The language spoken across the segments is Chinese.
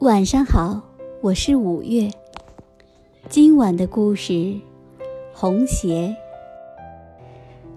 晚上好，我是五月。今晚的故事《红鞋》。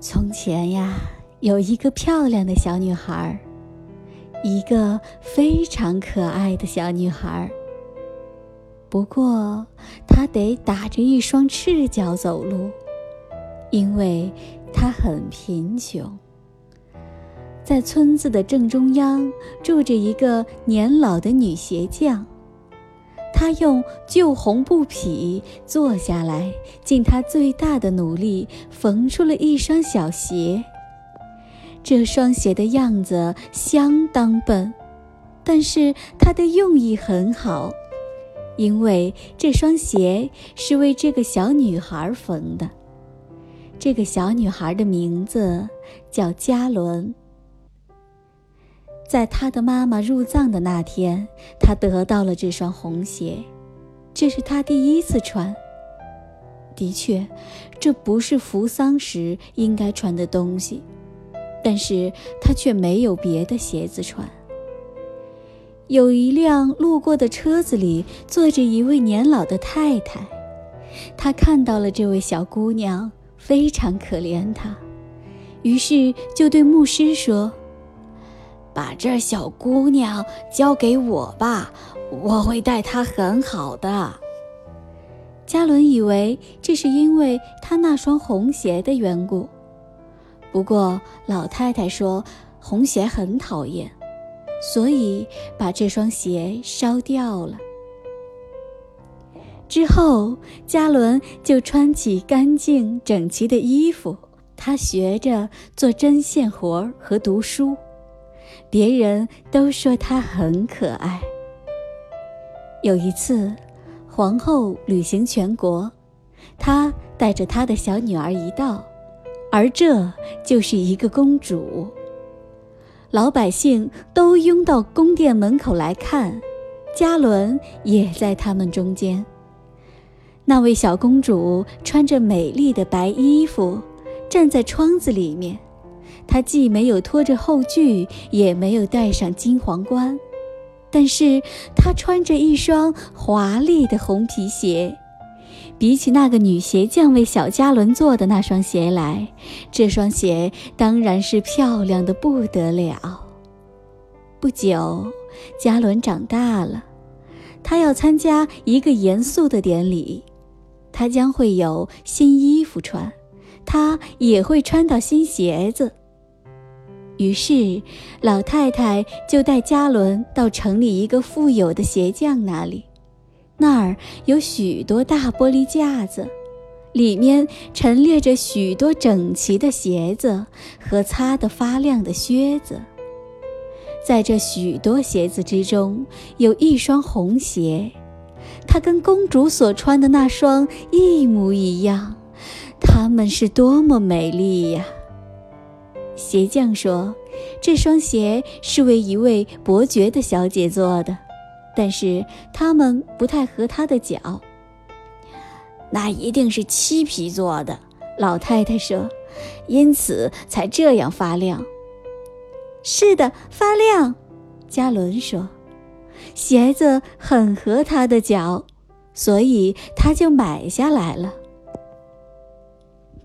从前呀，有一个漂亮的小女孩，一个非常可爱的小女孩。不过，她得打着一双赤脚走路，因为她很贫穷。在村子的正中央住着一个年老的女鞋匠，她用旧红布匹坐下来，尽她最大的努力缝出了一双小鞋。这双鞋的样子相当笨，但是它的用意很好，因为这双鞋是为这个小女孩缝的。这个小女孩的名字叫嘉伦。在他的妈妈入葬的那天，他得到了这双红鞋，这是他第一次穿。的确，这不是扶丧时应该穿的东西，但是他却没有别的鞋子穿。有一辆路过的车子里坐着一位年老的太太，她看到了这位小姑娘，非常可怜她，于是就对牧师说。把这小姑娘交给我吧，我会待她很好的。嘉伦以为这是因为他那双红鞋的缘故，不过老太太说红鞋很讨厌，所以把这双鞋烧掉了。之后，嘉伦就穿起干净整齐的衣服，他学着做针线活和读书。别人都说她很可爱。有一次，皇后旅行全国，她带着她的小女儿一道，而这就是一个公主。老百姓都拥到宫殿门口来看，嘉伦也在他们中间。那位小公主穿着美丽的白衣服，站在窗子里面。她既没有拖着后裾，也没有戴上金皇冠，但是她穿着一双华丽的红皮鞋。比起那个女鞋匠为小嘉伦做的那双鞋来，这双鞋当然是漂亮的不得了。不久，嘉伦长大了，他要参加一个严肃的典礼，他将会有新衣服穿，他也会穿到新鞋子。于是，老太太就带嘉伦到城里一个富有的鞋匠那里。那儿有许多大玻璃架子，里面陈列着许多整齐的鞋子和擦得发亮的靴子。在这许多鞋子之中，有一双红鞋，它跟公主所穿的那双一模一样。它们是多么美丽呀！鞋匠说：“这双鞋是为一位伯爵的小姐做的，但是它们不太合她的脚。那一定是漆皮做的。”老太太说：“因此才这样发亮。”“是的，发亮。”加伦说：“鞋子很合她的脚，所以她就买下来了。”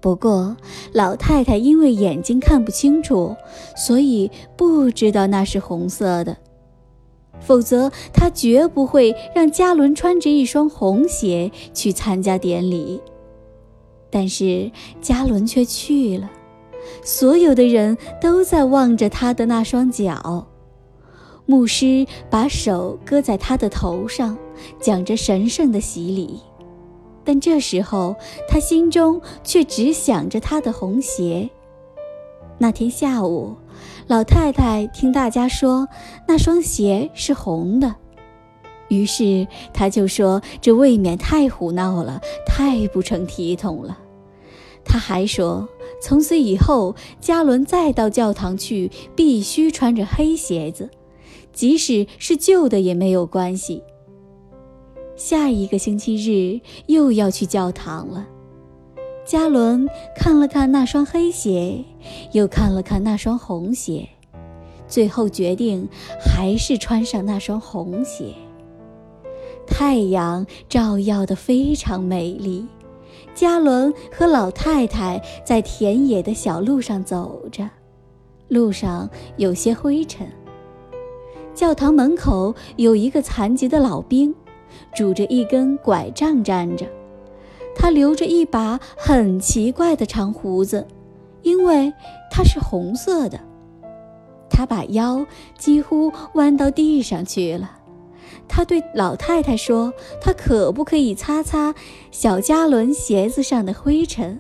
不过，老太太因为眼睛看不清楚，所以不知道那是红色的。否则，她绝不会让嘉伦穿着一双红鞋去参加典礼。但是，嘉伦却去了。所有的人都在望着他的那双脚。牧师把手搁在他的头上，讲着神圣的洗礼。但这时候，他心中却只想着他的红鞋。那天下午，老太太听大家说那双鞋是红的，于是他就说：“这未免太胡闹了，太不成体统了。”他还说：“从此以后，嘉伦再到教堂去，必须穿着黑鞋子，即使是旧的也没有关系。”下一个星期日又要去教堂了。加伦看了看那双黑鞋，又看了看那双红鞋，最后决定还是穿上那双红鞋。太阳照耀得非常美丽。加伦和老太太在田野的小路上走着，路上有些灰尘。教堂门口有一个残疾的老兵，拄着一根拐杖站着。他留着一把很奇怪的长胡子，因为它是红色的。他把腰几乎弯到地上去了。他对老太太说：“他可不可以擦擦小加伦鞋子上的灰尘？”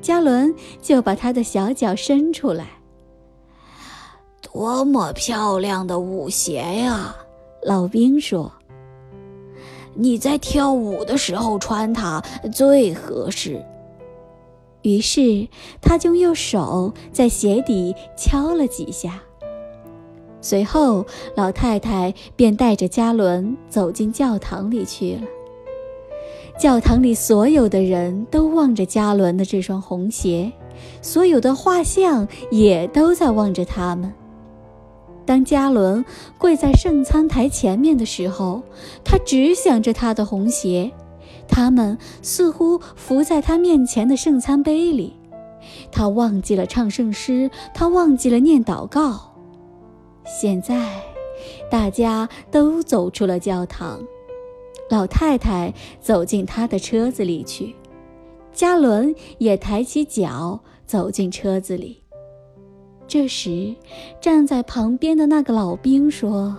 加伦就把他的小脚伸出来。多么漂亮的舞鞋呀！老兵说：“你在跳舞的时候穿它最合适。”于是他就用手在鞋底敲了几下。随后，老太太便带着加伦走进教堂里去了。教堂里所有的人都望着加伦的这双红鞋，所有的画像也都在望着他们。当加伦跪在圣餐台前面的时候，他只想着他的红鞋，他们似乎浮在他面前的圣餐杯里。他忘记了唱圣诗，他忘记了念祷告。现在，大家都走出了教堂。老太太走进他的车子里去，嘉伦也抬起脚走进车子里。这时，站在旁边的那个老兵说：“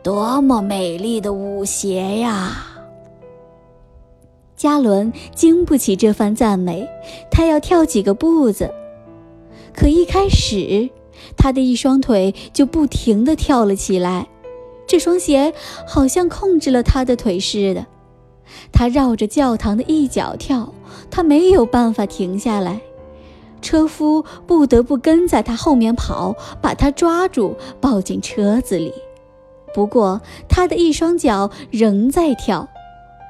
多么美丽的舞鞋呀！”加伦经不起这番赞美，他要跳几个步子，可一开始。他的一双腿就不停地跳了起来，这双鞋好像控制了他的腿似的。他绕着教堂的一角跳，他没有办法停下来。车夫不得不跟在他后面跑，把他抓住，抱进车子里。不过他的一双脚仍在跳，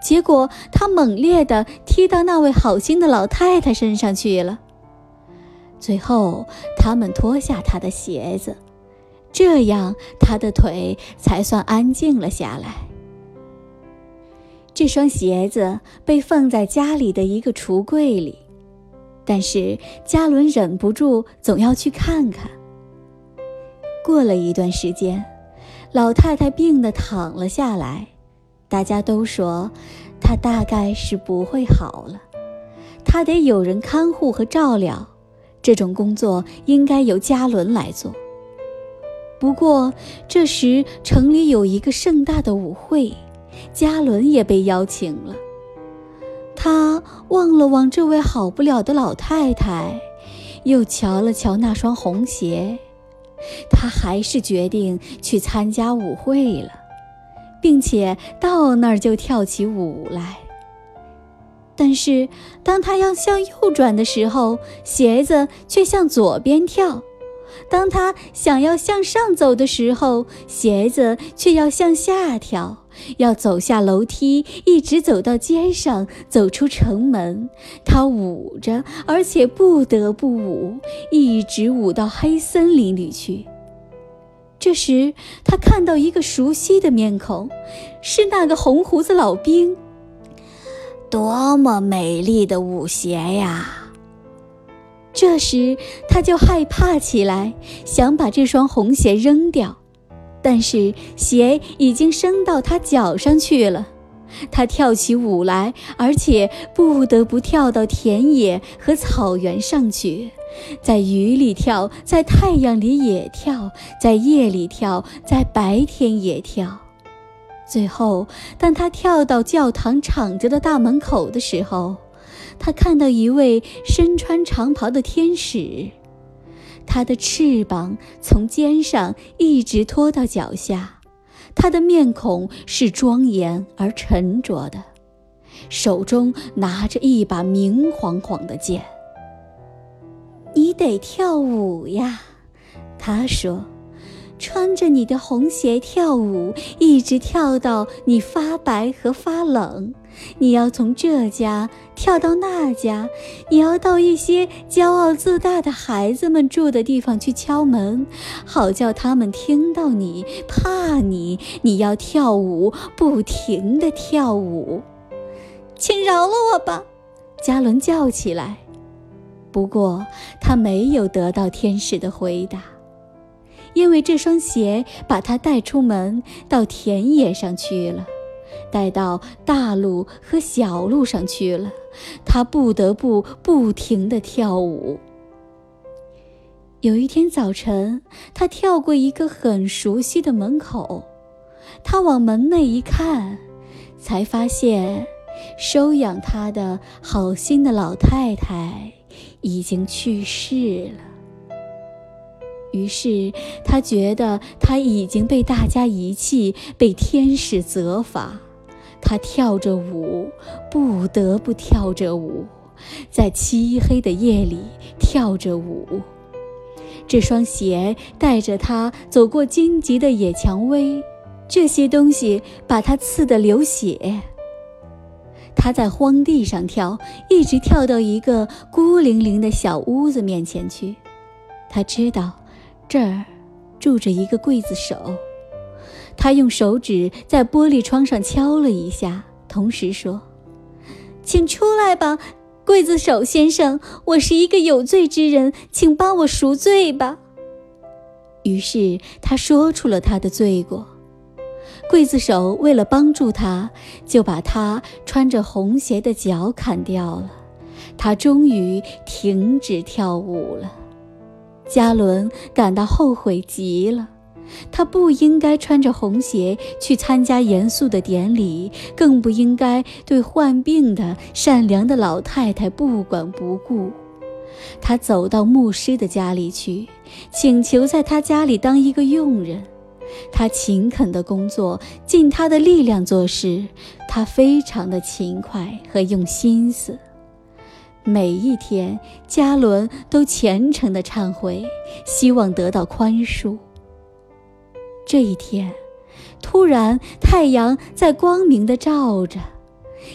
结果他猛烈地踢到那位好心的老太太身上去了。最后，他们脱下他的鞋子，这样他的腿才算安静了下来。这双鞋子被放在家里的一个橱柜里，但是嘉伦忍不住总要去看看。过了一段时间，老太太病得躺了下来，大家都说她大概是不会好了，她得有人看护和照料。这种工作应该由嘉伦来做。不过，这时城里有一个盛大的舞会，嘉伦也被邀请了。他望了望这位好不了的老太太，又瞧了瞧那双红鞋，他还是决定去参加舞会了，并且到那儿就跳起舞来。但是，当他要向右转的时候，鞋子却向左边跳；当他想要向上走的时候，鞋子却要向下跳。要走下楼梯，一直走到街上，走出城门，他舞着，而且不得不舞，一直舞到黑森林里去。这时，他看到一个熟悉的面孔，是那个红胡子老兵。多么美丽的舞鞋呀！这时他就害怕起来，想把这双红鞋扔掉，但是鞋已经升到他脚上去了。他跳起舞来，而且不得不跳到田野和草原上去，在雨里跳，在太阳里也跳，在夜里跳，在白天也跳。最后，当他跳到教堂敞着的大门口的时候，他看到一位身穿长袍的天使，他的翅膀从肩上一直拖到脚下，他的面孔是庄严而沉着的，手中拿着一把明晃晃的剑。你得跳舞呀，他说。穿着你的红鞋跳舞，一直跳到你发白和发冷。你要从这家跳到那家，你要到一些骄傲自大的孩子们住的地方去敲门，好叫他们听到你怕你。你要跳舞，不停地跳舞。请饶了我吧！嘉伦叫起来。不过他没有得到天使的回答，因为这双鞋把他带出门，到田野上去了。带到大路和小路上去了，他不得不不停地跳舞。有一天早晨，他跳过一个很熟悉的门口，他往门内一看，才发现收养他的好心的老太太已经去世了。于是他觉得他已经被大家遗弃，被天使责罚。他跳着舞，不得不跳着舞，在漆黑的夜里跳着舞。这双鞋带着他走过荆棘的野蔷薇，这些东西把他刺得流血。他在荒地上跳，一直跳到一个孤零零的小屋子面前去。他知道，这儿住着一个刽子手。他用手指在玻璃窗上敲了一下，同时说：“请出来吧，刽子手先生，我是一个有罪之人，请帮我赎罪吧。”于是他说出了他的罪过。刽子手为了帮助他，就把他穿着红鞋的脚砍掉了。他终于停止跳舞了。加伦感到后悔极了。他不应该穿着红鞋去参加严肃的典礼，更不应该对患病的善良的老太太不管不顾。他走到牧师的家里去，请求在他家里当一个佣人。他勤恳的工作，尽他的力量做事。他非常的勤快和用心思。每一天，加伦都虔诚地忏悔，希望得到宽恕。这一天，突然太阳在光明的照着，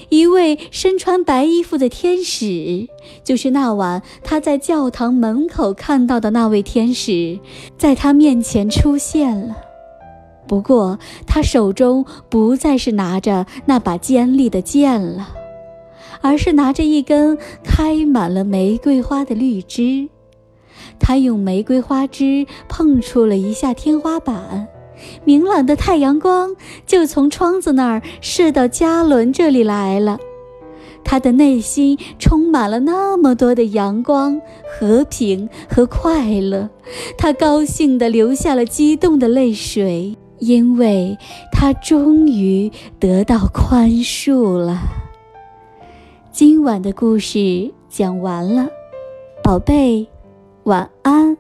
一位身穿白衣服的天使，就是那晚他在教堂门口看到的那位天使，在他面前出现了。不过，他手中不再是拿着那把尖利的剑了，而是拿着一根开满了玫瑰花的绿枝。他用玫瑰花枝碰触了一下天花板。明朗的太阳光就从窗子那儿射到加伦这里来了，他的内心充满了那么多的阳光、和平和快乐，他高兴地流下了激动的泪水，因为他终于得到宽恕了。今晚的故事讲完了，宝贝，晚安。